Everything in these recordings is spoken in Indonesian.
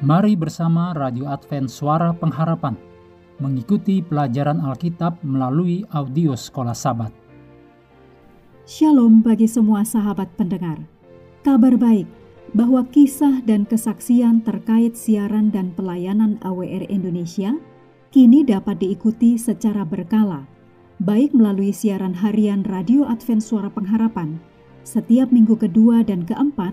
Mari bersama Radio Advent Suara Pengharapan mengikuti pelajaran Alkitab melalui audio Sekolah Sabat. Shalom bagi semua sahabat pendengar. Kabar baik bahwa kisah dan kesaksian terkait siaran dan pelayanan AWR Indonesia kini dapat diikuti secara berkala, baik melalui siaran harian Radio Advent Suara Pengharapan setiap minggu kedua dan keempat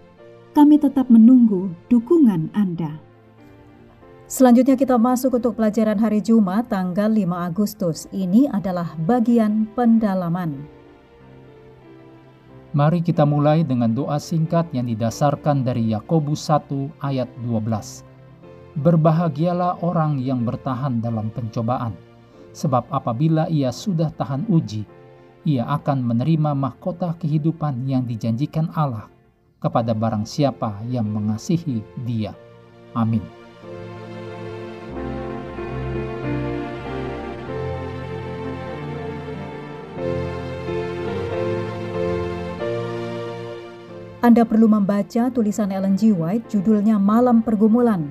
Kami tetap menunggu dukungan Anda. Selanjutnya kita masuk untuk pelajaran hari Jumat tanggal 5 Agustus. Ini adalah bagian pendalaman. Mari kita mulai dengan doa singkat yang didasarkan dari Yakobus 1 ayat 12. Berbahagialah orang yang bertahan dalam pencobaan, sebab apabila ia sudah tahan uji, ia akan menerima mahkota kehidupan yang dijanjikan Allah kepada barang siapa yang mengasihi Dia. Amin. Anda perlu membaca tulisan Ellen G. White judulnya Malam Pergumulan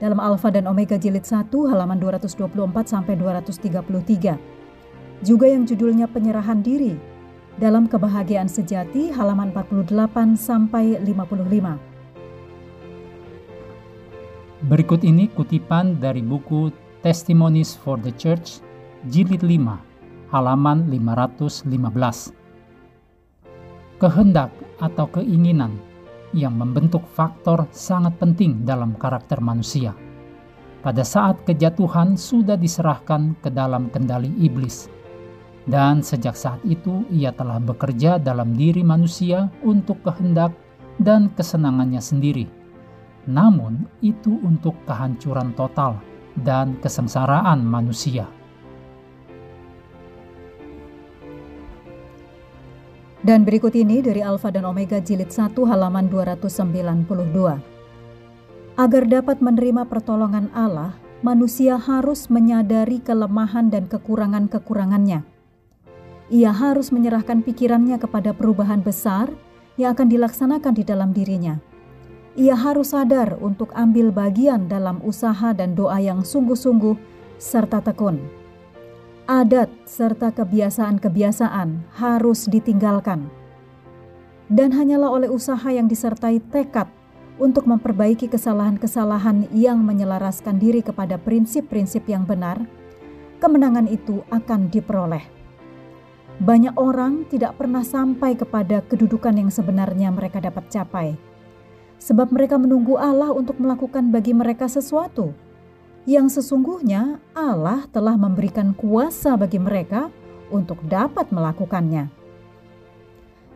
dalam Alfa dan Omega Jilid 1 halaman 224 sampai 233. Juga yang judulnya Penyerahan Diri dalam Kebahagiaan Sejati halaman 48 sampai 55. Berikut ini kutipan dari buku Testimonies for the Church jilid 5 halaman 515. Kehendak atau keinginan yang membentuk faktor sangat penting dalam karakter manusia. Pada saat kejatuhan sudah diserahkan ke dalam kendali iblis dan sejak saat itu ia telah bekerja dalam diri manusia untuk kehendak dan kesenangannya sendiri. Namun itu untuk kehancuran total dan kesengsaraan manusia. Dan berikut ini dari Alfa dan Omega jilid 1 halaman 292. Agar dapat menerima pertolongan Allah, manusia harus menyadari kelemahan dan kekurangan-kekurangannya ia harus menyerahkan pikirannya kepada perubahan besar yang akan dilaksanakan di dalam dirinya. Ia harus sadar untuk ambil bagian dalam usaha dan doa yang sungguh-sungguh serta tekun. Adat serta kebiasaan-kebiasaan harus ditinggalkan. Dan hanyalah oleh usaha yang disertai tekad untuk memperbaiki kesalahan-kesalahan yang menyelaraskan diri kepada prinsip-prinsip yang benar, kemenangan itu akan diperoleh. Banyak orang tidak pernah sampai kepada kedudukan yang sebenarnya mereka dapat capai, sebab mereka menunggu Allah untuk melakukan bagi mereka sesuatu. Yang sesungguhnya Allah telah memberikan kuasa bagi mereka untuk dapat melakukannya.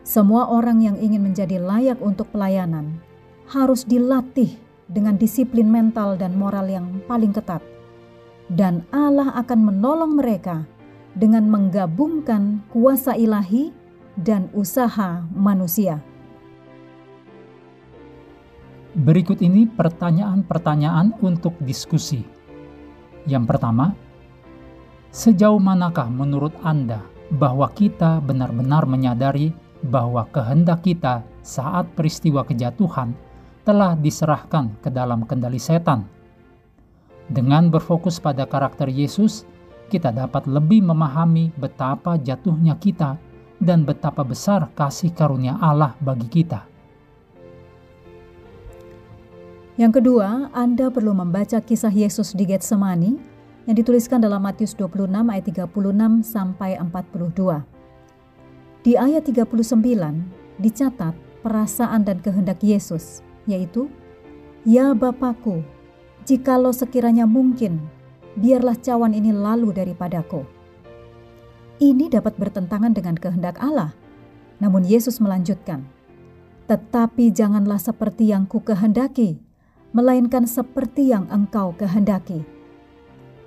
Semua orang yang ingin menjadi layak untuk pelayanan harus dilatih dengan disiplin mental dan moral yang paling ketat, dan Allah akan menolong mereka dengan menggabungkan kuasa ilahi dan usaha manusia. Berikut ini pertanyaan-pertanyaan untuk diskusi. Yang pertama, sejauh manakah menurut Anda bahwa kita benar-benar menyadari bahwa kehendak kita saat peristiwa kejatuhan telah diserahkan ke dalam kendali setan? Dengan berfokus pada karakter Yesus, kita dapat lebih memahami betapa jatuhnya kita dan betapa besar kasih karunia Allah bagi kita. Yang kedua, Anda perlu membaca kisah Yesus di Getsemani yang dituliskan dalam Matius 26 ayat 36 sampai 42. Di ayat 39 dicatat perasaan dan kehendak Yesus, yaitu, Ya Bapakku, jikalau sekiranya mungkin, biarlah cawan ini lalu daripadaku. Ini dapat bertentangan dengan kehendak Allah. Namun Yesus melanjutkan, Tetapi janganlah seperti yang ku kehendaki, melainkan seperti yang Engkau kehendaki.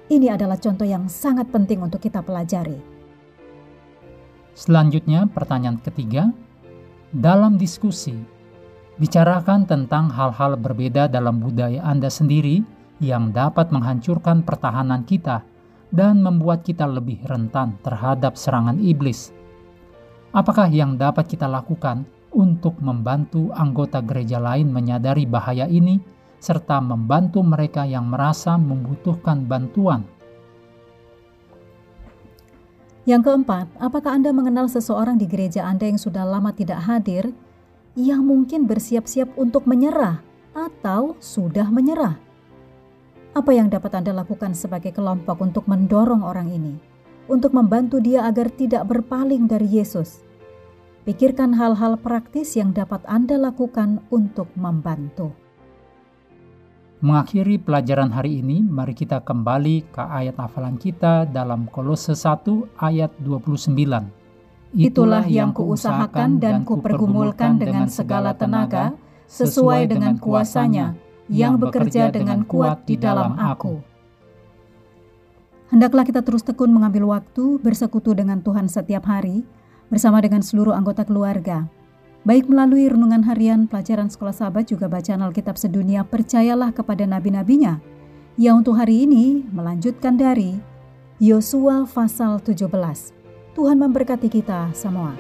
Ini adalah contoh yang sangat penting untuk kita pelajari. Selanjutnya, pertanyaan ketiga, dalam diskusi, bicarakan tentang hal-hal berbeda dalam budaya Anda sendiri yang dapat menghancurkan pertahanan kita dan membuat kita lebih rentan terhadap serangan iblis. Apakah yang dapat kita lakukan untuk membantu anggota gereja lain menyadari bahaya ini serta membantu mereka yang merasa membutuhkan bantuan. Yang keempat, apakah Anda mengenal seseorang di gereja Anda yang sudah lama tidak hadir, yang mungkin bersiap-siap untuk menyerah atau sudah menyerah? Apa yang dapat Anda lakukan sebagai kelompok untuk mendorong orang ini, untuk membantu dia agar tidak berpaling dari Yesus? Pikirkan hal-hal praktis yang dapat Anda lakukan untuk membantu. Mengakhiri pelajaran hari ini, mari kita kembali ke ayat hafalan kita dalam Kolose 1 ayat 29. Itulah yang kuusahakan dan kupergumulkan dengan segala tenaga, sesuai dengan kuasanya, yang bekerja dengan kuat di dalam aku. Hendaklah kita terus tekun mengambil waktu bersekutu dengan Tuhan setiap hari, bersama dengan seluruh anggota keluarga, Baik melalui renungan harian, pelajaran sekolah sahabat juga bacaan Alkitab sedunia, percayalah kepada nabi-nabinya. yang untuk hari ini melanjutkan dari Yosua pasal 17. Tuhan memberkati kita semua.